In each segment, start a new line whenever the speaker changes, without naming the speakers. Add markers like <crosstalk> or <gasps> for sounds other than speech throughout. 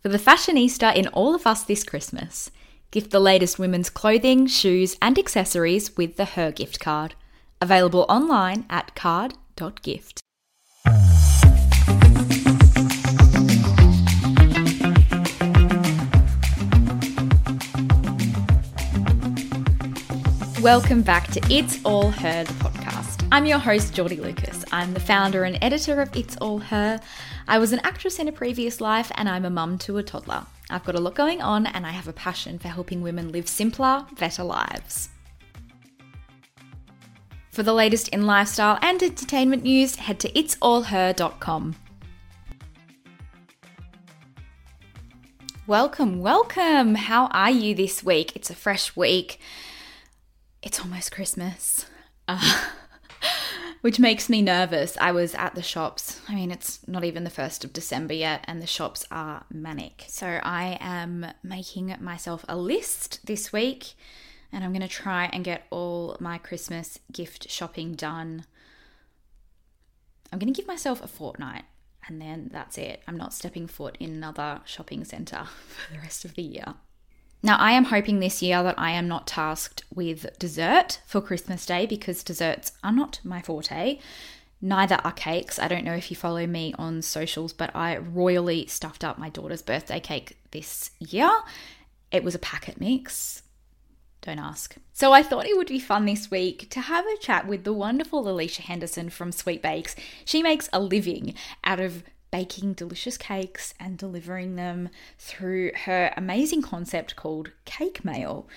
For the fashionista in all of us this Christmas, gift the latest women's clothing, shoes, and accessories with the Her gift card. Available online at card.gift. Welcome back to It's All Her, the podcast. I'm your host, Geordie Lucas. I'm the founder and editor of It's All Her. I was an actress in a previous life, and I'm a mum to a toddler. I've got a lot going on, and I have a passion for helping women live simpler, better lives. For the latest in lifestyle and entertainment news, head to itsallher.com. Welcome, welcome. How are you this week? It's a fresh week it's almost Christmas, uh, <laughs> which makes me nervous. I was at the shops. I mean, it's not even the 1st of December yet, and the shops are manic. So I am making myself a list this week, and I'm going to try and get all my Christmas gift shopping done. I'm going to give myself a fortnight and then that's it. I'm not stepping foot in another shopping centre <laughs> for the rest of the year. Now, I am hoping this year that I am not tasked with dessert for Christmas Day because desserts are not my forte. Neither are cakes. I don't know if you follow me on socials, but I royally stuffed up my daughter's birthday cake this year. It was a packet mix. Don't ask. So I thought it would be fun this week to have a chat with the wonderful Alicia Henderson from Sweet Bakes. She makes a living out of baking delicious cakes and delivering them through her amazing concept called Cake Mail.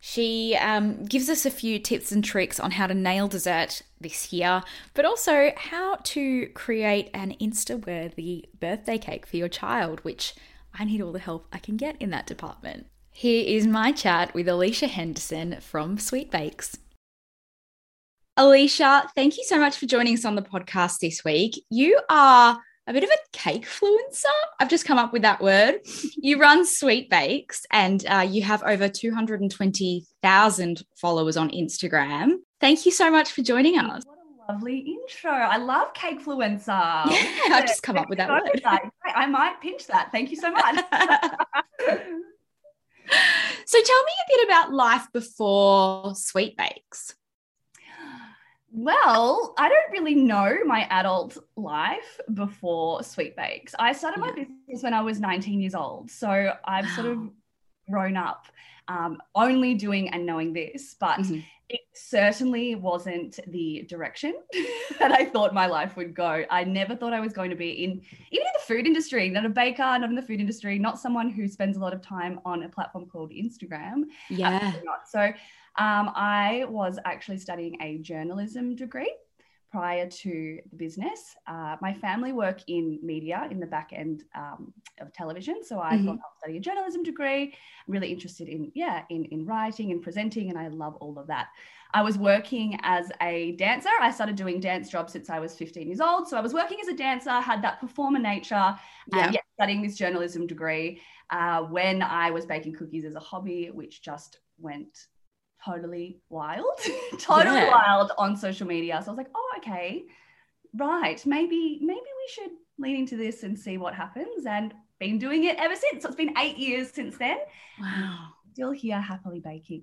She um, gives us a few tips and tricks on how to nail dessert this year, but also how to create an Insta worthy birthday cake for your child, which I need all the help I can get in that department. Here is my chat with Alicia Henderson from Sweet Bakes. Alicia, thank you so much for joining us on the podcast this week. You are a bit of a cake fluencer. I've just come up with that word. You run Sweet Bakes and uh, you have over 220,000 followers on Instagram. Thank you so much for joining us.
What a lovely intro. I love cake fluencer. <laughs>
Yeah, I've just come up with that word.
I might pinch that. Thank you so much. <laughs> <laughs>
so tell me a bit about life before Sweet Bakes.
Well, I don't really know my adult life before Sweet Bakes. I started my business when I was 19 years old. So I've wow. sort of <gasps> grown up um, only doing and knowing this, but mm-hmm. it certainly wasn't the direction <laughs> that I thought my life would go. I never thought I was going to be in, even in the food industry, not a baker, not in the food industry, not someone who spends a lot of time on a platform called Instagram.
Yeah.
So um, I was actually studying a journalism degree prior to the business. Uh, my family work in media in the back end um, of television. So I mm-hmm. thought I'll study a journalism degree. I'm really interested in, yeah, in, in writing and presenting, and I love all of that. I was working as a dancer. I started doing dance jobs since I was 15 years old. So I was working as a dancer, had that performer nature, yeah. and yet studying this journalism degree uh, when I was baking cookies as a hobby, which just went totally wild, <laughs> totally yeah. wild on social media. So I was like, oh, okay, right. Maybe, maybe we should lean into this and see what happens. And been doing it ever since. So it's been eight years since then.
Wow.
Still here happily baking.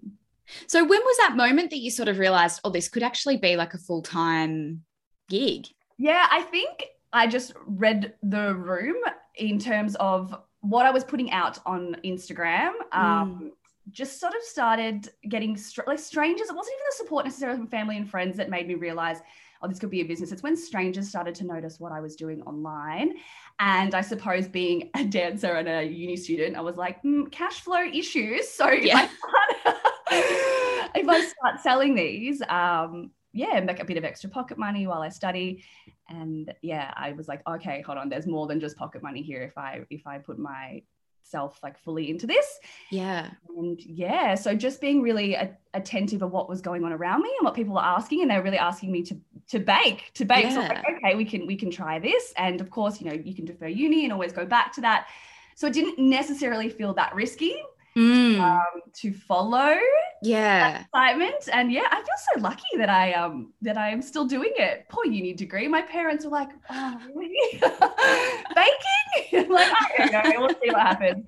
So when was that moment that you sort of realized, oh, this could actually be like a full time gig?
Yeah, I think I just read the room in terms of what I was putting out on Instagram. Um, mm just sort of started getting str- like strangers. It wasn't even the support necessarily from family and friends that made me realize, oh, this could be a business. It's when strangers started to notice what I was doing online. And I suppose being a dancer and a uni student, I was like, mm, cash flow issues. So yeah. if, I start, <laughs> if I start selling these, um, yeah, make a bit of extra pocket money while I study. And yeah, I was like, okay, hold on, there's more than just pocket money here if I if I put my self like fully into this.
Yeah.
And yeah, so just being really a- attentive of what was going on around me and what people were asking, and they were really asking me to to bake, to bake. Yeah. So like, okay, we can we can try this, and of course, you know, you can defer uni and always go back to that. So it didn't necessarily feel that risky.
Mm.
Um, to follow
Yeah.
excitement. And yeah, I feel so lucky that I um that I am still doing it. Poor uni degree. My parents were like, oh <laughs> really? <laughs> Baking? <laughs> like, I don't know. We'll see what happens.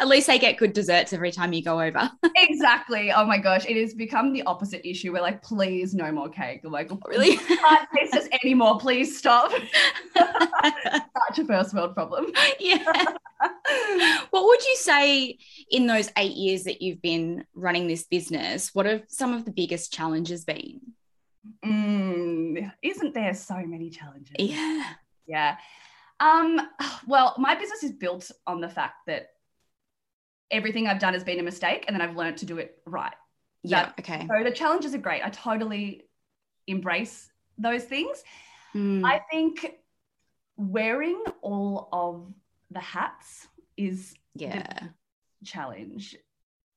At least they get good desserts every time you go over.
exactly. Oh my gosh. It has become the opposite issue. We're like, please no more cake. I'm like,
really?
can't taste this anymore. Please stop. Such a first world problem.
yeah. What would you say in those eight years that you've been running this business? What have some of the biggest challenges been?
Mm, isn't there so many challenges?
Yeah.
Yeah. Um, well, my business is built on the fact that everything I've done has been a mistake and then I've learned to do it right.
Yeah.
That-
Okay.
So the challenges are great. I totally embrace those things.
Mm,
I think wearing all of the hats is
yeah.
challenge.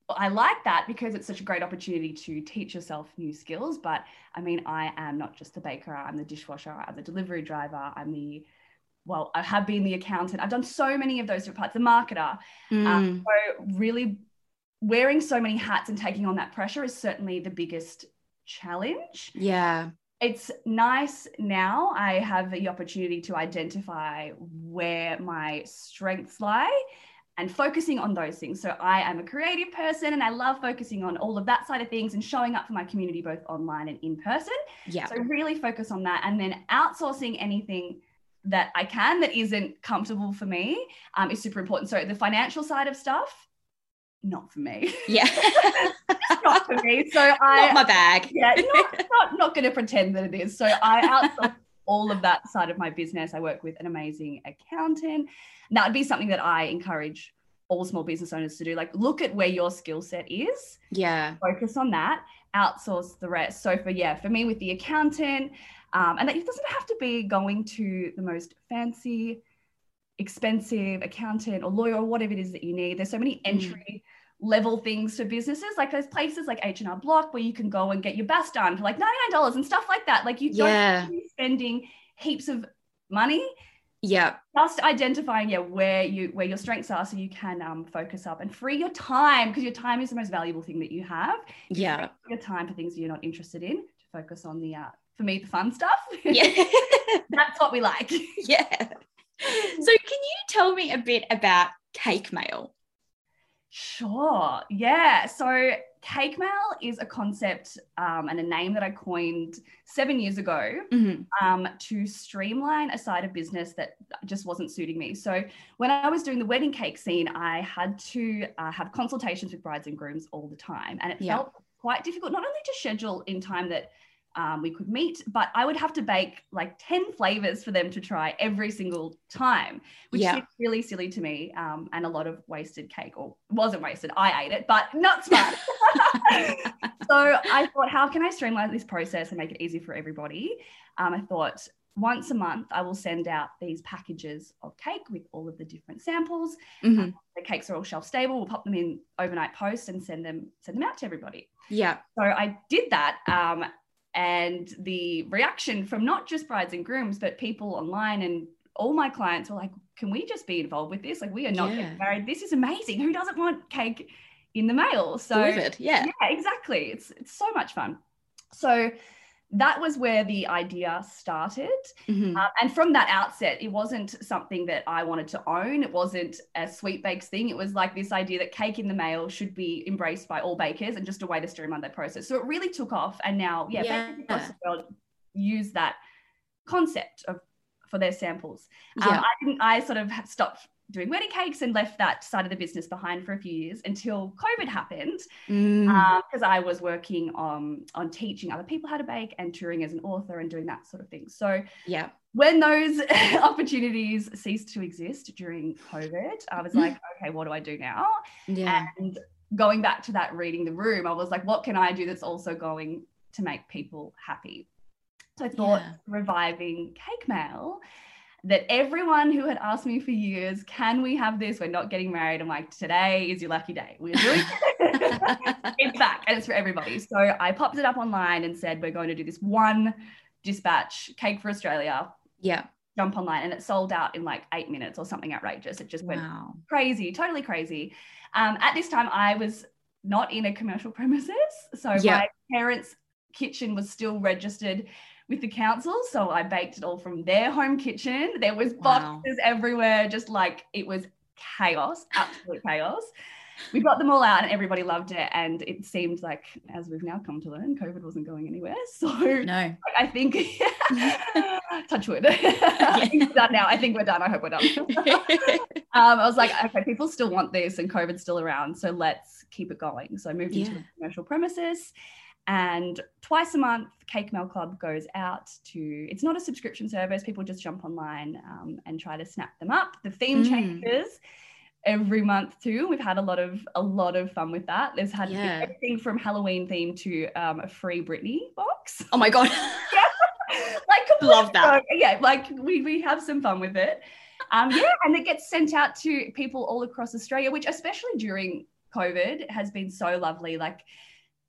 I like that because it's such a great opportunity to teach yourself new skills. But I mean, I am not just the baker, I'm the dishwasher, I'm the delivery driver, I'm the, well, I have been the accountant. I've done so many of those different parts, the marketer.
Mm,
Um, so, really, wearing so many hats and taking on that pressure is certainly the biggest challenge
yeah.
It's nice now I have the opportunity to identify where my strengths lie and focusing on those things. So I am a creative person and I love focusing on all of that side of things and showing up for my community both online and in person.
Yeah.
So really focus on that and then outsourcing anything that I can that isn't comfortable for me um, is super important. So the financial side of stuff, not for me.
Yeah. <laughs>
not for me. So I
Not my bag.
yeah, not not, not going to pretend that it is. So I outsource all of that side of my business. I work with an amazing accountant. And that would be something that I encourage all small business owners to do. Like, look at where your skill set is,
Yeah.
focus on that, outsource the rest. So for yeah, for me with the accountant, um, and it doesn't have to be going to the most fancy, expensive accountant or lawyer or whatever it is that you need. There's so many entry level things for businesses. Like there's places like H&R Block where you can go and get your BAS done for like $99 and stuff like that. Like you don't
Yeah.
be spending heaps of money
Yeah.
just identifying yeah where you where your strengths are so you can um, focus up and free your time because your time is the most valuable thing that you have
Yeah.
your time for things you're not interested in to focus on the uh, for me the fun stuff
Yeah. <laughs>
that's what we like <laughs>
yeah. <laughs> So, can you tell me a bit about cake mail?
Sure. Yeah. So cake mail is a concept um, and a name that I coined seven years ago
Mhm.
um, to streamline a side of business that just wasn't suiting me. So when I was doing the wedding cake scene, I had to uh, have consultations with brides and grooms all the time, and it
Yeah.
felt quite difficult not only to schedule in time that um, we could meet, but I would have to bake like 10 flavors for them to try every single time, which
Yeah.
seemed really silly to me um, and a lot of wasted cake, or it wasn't wasted. I ate it, but not smart. <laughs> so I thought, how can I streamline this process and make it easy for everybody? Um, I thought once a month, I will send out these packages of cake with all of the different samples.
Mhm.
The cakes are all shelf stable. We'll pop them in overnight post and send them send them out to everybody.
Yeah.
So I did that. Um, and the reaction from not just brides and grooms, but people online and all my clients were like, can we just be involved with this? Like, we are not
Yeah.
getting married. This is amazing. Who doesn't want cake in the mail? So,
Delivered. Yeah.
yeah, exactly. It's, it's so much fun. So, that was where the idea started.
Mhm.
Um, and from that outset, it wasn't something that I wanted to own. It wasn't a sweet bakes thing. It was like this idea that cake in the mail should be embraced by all bakers and just a way to streamline that process. So it really took off. And now, yeah, bakers across the world use that concept of for their samples. Um,
Yeah.
I didn't. I sort of stopped doing wedding cakes and left that side of the business behind for a few years until COVID happened
Mm.
because I was working on on teaching other people how to bake and touring as an author and doing that sort of thing. So
yeah.
when those <laughs> opportunities ceased to exist during COVID, I was like, okay, what do I do now?
Yeah.
And going back to that reading the room, I was like, what can I do that's also going to make people happy? So I thought
Yeah.
reviving cake mail that everyone who had asked me for years, can we have this? We're not getting married. I'm like, today is your lucky day. We're doing it. it's back and it's for everybody. So I popped it up online and said, we're going to do this one dispatch cake for Australia.
Yeah.
Jump online and it sold out in like eight minutes or something outrageous. It just went
Wow.
crazy, totally crazy. Um, at this time, I was not in a commercial <laughs> premises. So
Yeah.
my parents' kitchen was still registered with the council. So I baked it all from their home kitchen. There was
Wow.
boxes everywhere, just like it was chaos, absolute chaos. We got them all out and everybody loved it. And it seemed like, as we've now come to learn, COVID wasn't going anywhere. <laughs> So
No.
I think, <laughs> <laughs> touch wood. I done now. I think we're done. I hope we're done. um, I was like, okay, people still want this and COVID's still around. So let's keep it going. So I moved into
Yeah.
a commercial premises. And twice a month, Cake Mail Club goes out to, it's not a subscription service. People just jump online um, and try to snap them up. The theme
Mm.
changes every month too. We've had a lot of a lot of fun with that. There's had
Yeah.
everything from Halloween theme to um, a free Britney box.
oh my God. <laughs>
yeah. like <laughs>
Love that.
Yeah, like we we have some fun with it. Um, yeah, and it gets sent out to people all across Australia, which especially during COVID has been so lovely. Like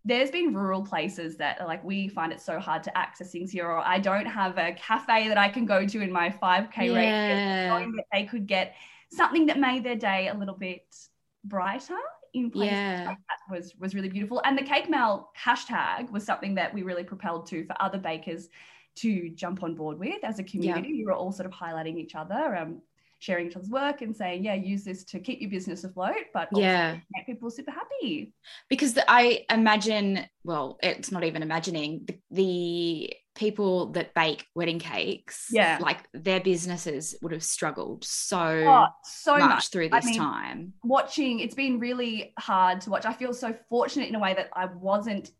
there's been rural places that are like we find it so hard to access things here, or I don't have a cafe that I can go to in my 5k radius,
Yeah.
knowing that they could get something that made their day a little bit brighter in places
Yeah.
like that was was really beautiful. And the cake mail hashtag was something that we really propelled to for other bakers to jump on board with as a community. We were all sort of highlighting each other, um, sharing each other's work, and saying, "Yeah, use this to keep your business afloat, but
Yeah.
make people super happy."
because the, I imagine, well, it's not even imagining the, the people that bake wedding cakes,
Yeah.
like their businesses would have struggled so
Oh, so
much,
much.
through
I
this
mean,
time.
watching it's been really hard to watch i feel so fortunate in a way that i wasn't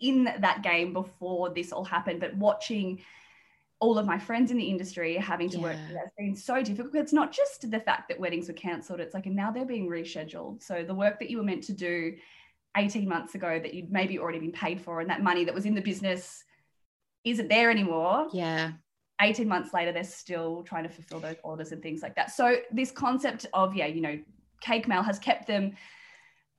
in that game before this all happened but watching all of my friends in the industry having to work
Yeah.
through that has been so difficult it's not just the fact that weddings were cancelled it's like and now they're being rescheduled so the work that you were meant to do 18 months ago that you'd maybe already been paid for and that money that was in the business isn't there anymore
Yeah.
18 months later, they're still trying to fulfill those orders and things like that. So this concept of, yeah, you know, cake mail has kept them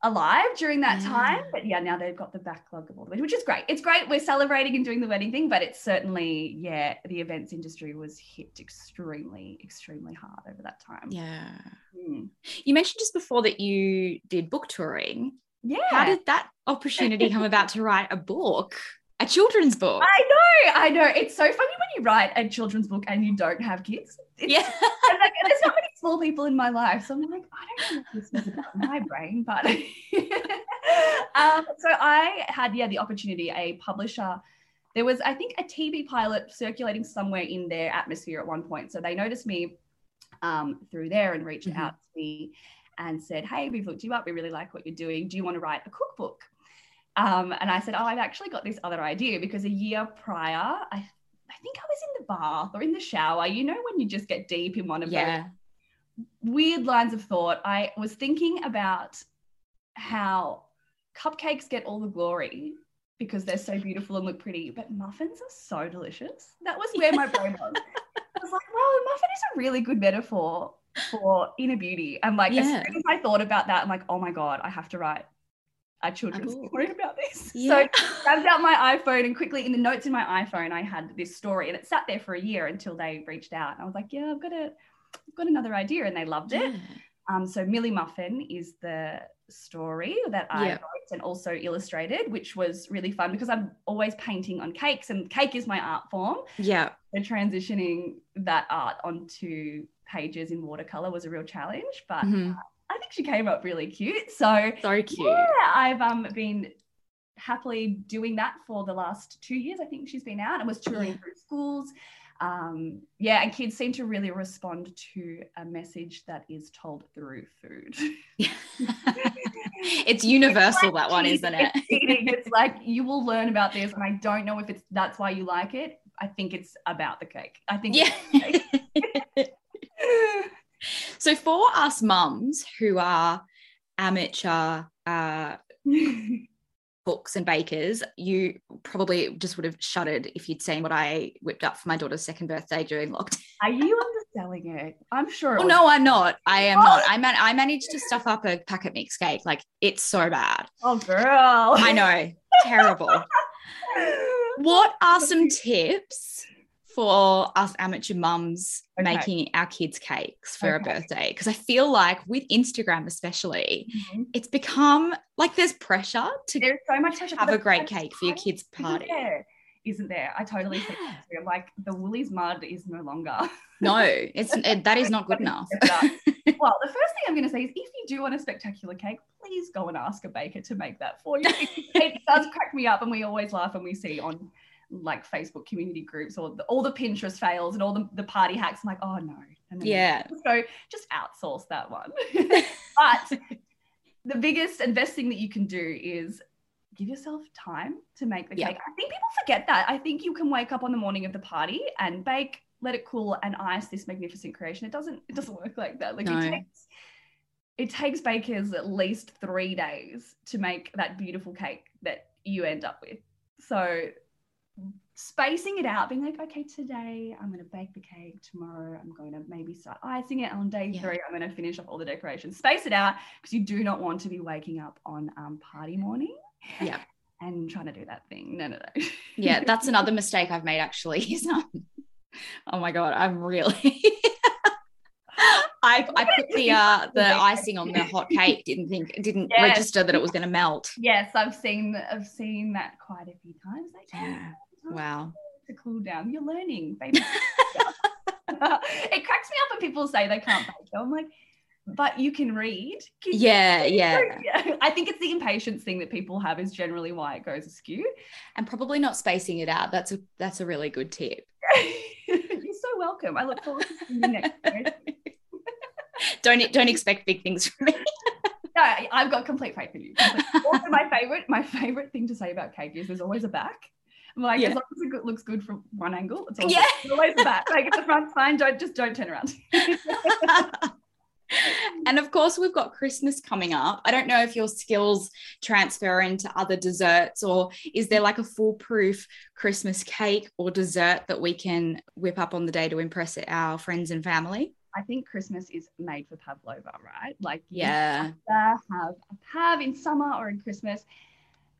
alive during that
Yeah.
time. But yeah, now they've got the backlog of all the weddings, which is great. It's great. We're celebrating and doing the wedding thing, but it's certainly, yeah, the events industry was hit extremely, extremely hard over that time.
Yeah.
Mm.
You mentioned just before that you did book touring.
Yeah.
How did that opportunity come about to write a book, a children's book?
I know, I know. It's so funny when you write a children's book and you don't have kids. It's
yeah. <laughs>
like, there's not many small people in my life. So I'm like, I don't know if this is about my brain, but <laughs> um, so I had, yeah, the opportunity, a publisher. There was, I think, a TV pilot circulating somewhere in their atmosphere at one point. So they noticed me um, through there and reached
Mhm.
out to me and said, Hey, we've looked you up. We really like what you're doing. Do you want to write a cookbook? Um, and I said, Oh, I've actually got this other idea because a year prior, I I think I was in the bath or in the shower. You know, when you just get deep in one of
Yeah.
those weird lines of thought, I was thinking about how cupcakes get all the glory because they're so beautiful and look pretty, but muffins are so delicious. That was where my brain was. I was like, well, a muffin is a really good metaphor for inner beauty. And like, as soon as I thought about that, I'm like, oh my God, I have to write a children's
book.
story about this.
Yeah.
So grabbed out my iPhone and quickly in the notes in my iPhone, I had this story and it sat there for a year until they reached out. And I was like, yeah, I've got a, I've got another idea. And they loved it.
Yeah.
Um, so Millie Muffin is the story that I
Yeah.
wrote and also illustrated, which was really fun because I'm always painting on cakes and cake is my art form.
Yeah.
So transitioning that art onto pages in watercolor was a real challenge, but
Mhm.
I think she came up really cute. So
So cute.
yeah, I've um been happily doing that for the last two years. I think she's been out and was touring
Yeah.
through schools. Um, yeah, and kids seem to really respond to a message that is told through food. <laughs>
it's universal, that one, isn't it?
It's, eating. it's like you will learn about this, and I don't know if it's that's why you like it. I think it's about the cake. I think
Yeah.
it's <laughs>
so for us mums who are amateur uh, <laughs> cooks and bakers, you probably just would have shuddered if you'd seen what I whipped up for my daughter's second birthday during lockdown.
Are you underselling it? I'm sure. it
Well,
was-
no, I'm not. I am not. Oh. I man- I managed to stuff up a packet mix cake. Like it's so bad.
Oh, girl.
I know, terrible. <laughs> What are some tips for us amateur mums
Okay.
making our kids cakes for
Okay.
a birthday because I feel like with Instagram especially,
Mhm.
it's become like there's pressure to
There's so much pressure.
have a great cake for your kids' party.
Isn't there? I totally see
Yeah.
Like the Woolies mud is no longer. <laughs>
No, it's it, that is not good enough. <laughs>
well, the first thing I'm going to say is if you do want a spectacular cake, please go and ask a baker to make that for you. It, it <laughs> does crack me up, and we always laugh when we see on like Facebook community groups or the, all the Pinterest fails and all the, the party hacks. I'm like, oh no.
Yeah. <laughs>
So just outsource that one. <laughs> <laughs> but the biggest and best thing that you can do is give yourself time to make the
Yeah.
cake. I think people forget that. I think you can wake up on the morning of the party and bake, let it cool, and ice this magnificent creation. It doesn't. It doesn't work like that. Like
No.
it takes. It takes bakers at least three days to make that beautiful cake that you end up with. So spacing it out, being like, okay, today I'm going to bake the cake. Tomorrow I'm going to maybe start icing it. On day
Yeah.
three, I'm going to finish off all the decorations. Space it out because you do not want to be waking up on um, party morning.
Yeah. <laughs>
And trying to do that thing. No, no, no.
Yeah, that's <laughs> another mistake I've made actually. Is um, <laughs> oh my god, I'm really. I, I put the uh the icing on the hot cake. Didn't think didn't
Yes.
register that it was going to melt.
yes, I've seen I've seen that quite a few times. Like,
Yeah. Wow.
To cool down. You're learning, baby. <laughs> it cracks me up when people say they can't bake. I'm like, but you can read. Can
Yeah, yeah,
Yeah, <laughs> I think it's the impatience thing that people have is generally why it goes askew.
and probably not spacing it out. That's a that's a really good tip. <laughs>
You're so welcome. I look forward to seeing you next.
Don't don't expect big things from me.
No, I've got complete faith in you. Also, my favorite, my favorite thing to say about cake is there's always a back. Like,
Yeah.
as long as it looks good from one angle, it's always,
Yeah.
there's always back. Like, if the front's fine, don't just don't turn around. <laughs>
and of course, we've got Christmas coming up. I don't know if your skills transfer into other desserts, or is there like a foolproof Christmas cake or dessert that we can whip up on the day to impress our friends and family?
I think Christmas is made for pavlova, right? Like,
Yeah.
have have a pav in summer or in Christmas.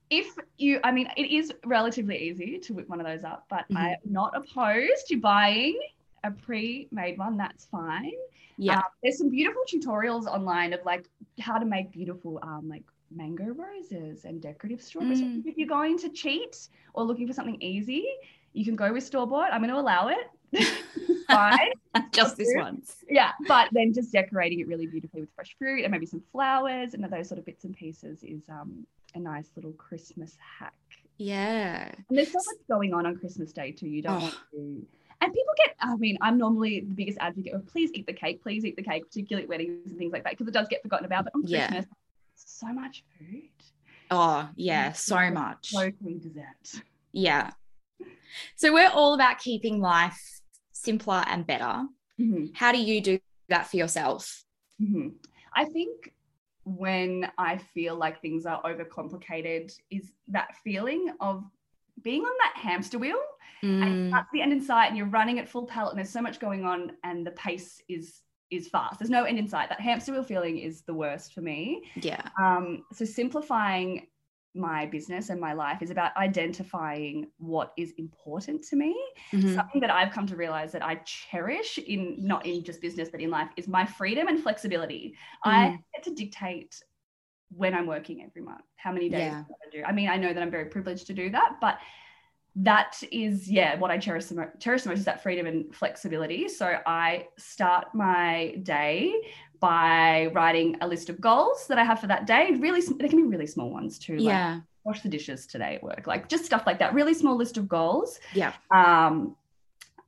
If you, I mean, it is relatively easy to whip one of those up, but
Mhm.
I'm not opposed to buying a pre-made one. That's fine.
Yeah.
Um, there's some beautiful tutorials online of like how to make beautiful um, like mango roses and decorative strawberries.
Mm.
If you're going to cheat or looking for something easy, you can go with store bought. I'm going to allow it. <laughs> Fine. <laughs>
Just this once.
yeah, but then just decorating it really beautifully with fresh fruit and maybe some flowers and those sort of bits and pieces is um, a nice little Christmas hack.
Yeah.
And there's so much going on on Christmas Day too. You don't
Oh.
want to. And people get, I mean, I'm normally the biggest advocate of please eat the cake, please eat the cake, particularly at weddings and things like that, because it does get forgotten about. But on
Yeah.
Christmas, so much food.
Oh, yeah. So much.
Local dessert.
Yeah. So we're all about keeping life simpler and better.
Mhm.
How do you do that for yourself?
Mhm. I think when I feel like things are overcomplicated, is that feeling of being on that hamster wheel and
Mm,
start to the end in sight and you're running at full pelt and there's so much going on and the pace is is fast. There's no end in sight. That hamster wheel feeling is the worst for me.
yeah.
Um, so simplifying my business and my life is about identifying what is important to me
Mhm.
something that I've come to realize that I cherish in not in just business but in life is my freedom and flexibility. I get to dictate when I'm working every month, how many days
Yeah.
To do. I mean, I know that I'm very privileged to do that, but that is yeah what I cherish the mo- cherish the most is that freedom and flexibility. So I start my day by writing a list of goals that I have for that day. Really, they can be really small ones too. Like
Yeah.
wash the dishes today at work, like just stuff like that. Really small list of goals
Yeah.
um,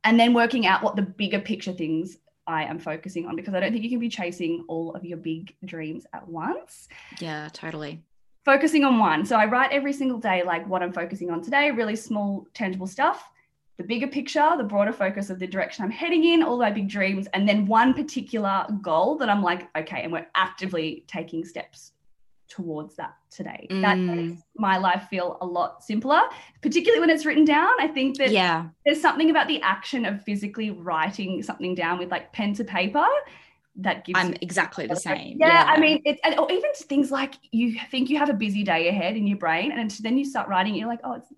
and then working out what the bigger picture things I am focusing on because I don't think you can be chasing all of your big dreams at once.
Yeah, totally.
Focusing on one. So I write every single day, like what I'm focusing on today, really small, tangible stuff, the bigger picture, the broader focus of the direction I'm heading in, all my big dreams, and then one particular goal that I'm like, okay, and we're actively taking steps towards that today. That
Mm.
makes my life feel a lot simpler, particularly when it's written down. I think that
Yeah.
there's something about the action of physically writing something down with like pen to paper that gives
I'm exactly the same.
yeah, I mean, it, and, or even to things like you think you have a busy day ahead in your brain, and then you start writing, you're like, oh, it's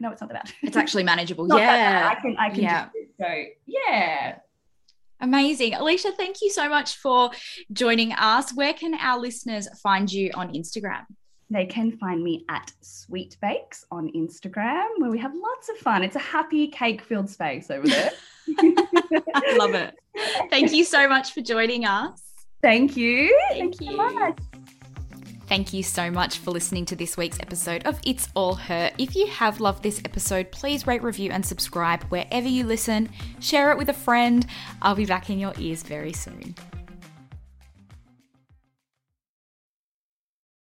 no, it's not that bad.
It's actually manageable. <laughs>
That
yeah.
I can I can
Yeah.
do it. So yeah.
Amazing. Alicia, thank you so much for joining us. Where can our listeners find you on Instagram?
They can find me at Sweet Bakes on Instagram, where we have lots of fun. It's a happy cake filled space over there.
I <laughs> love it. Thank you so much for joining us.
Thank you.
Thank
you
you.
so much.
Thank you so much for listening to this week's episode of It's All Her. If you have loved this episode, please rate, review, and subscribe wherever you listen. Share it with a friend. I'll be back in your ears very soon.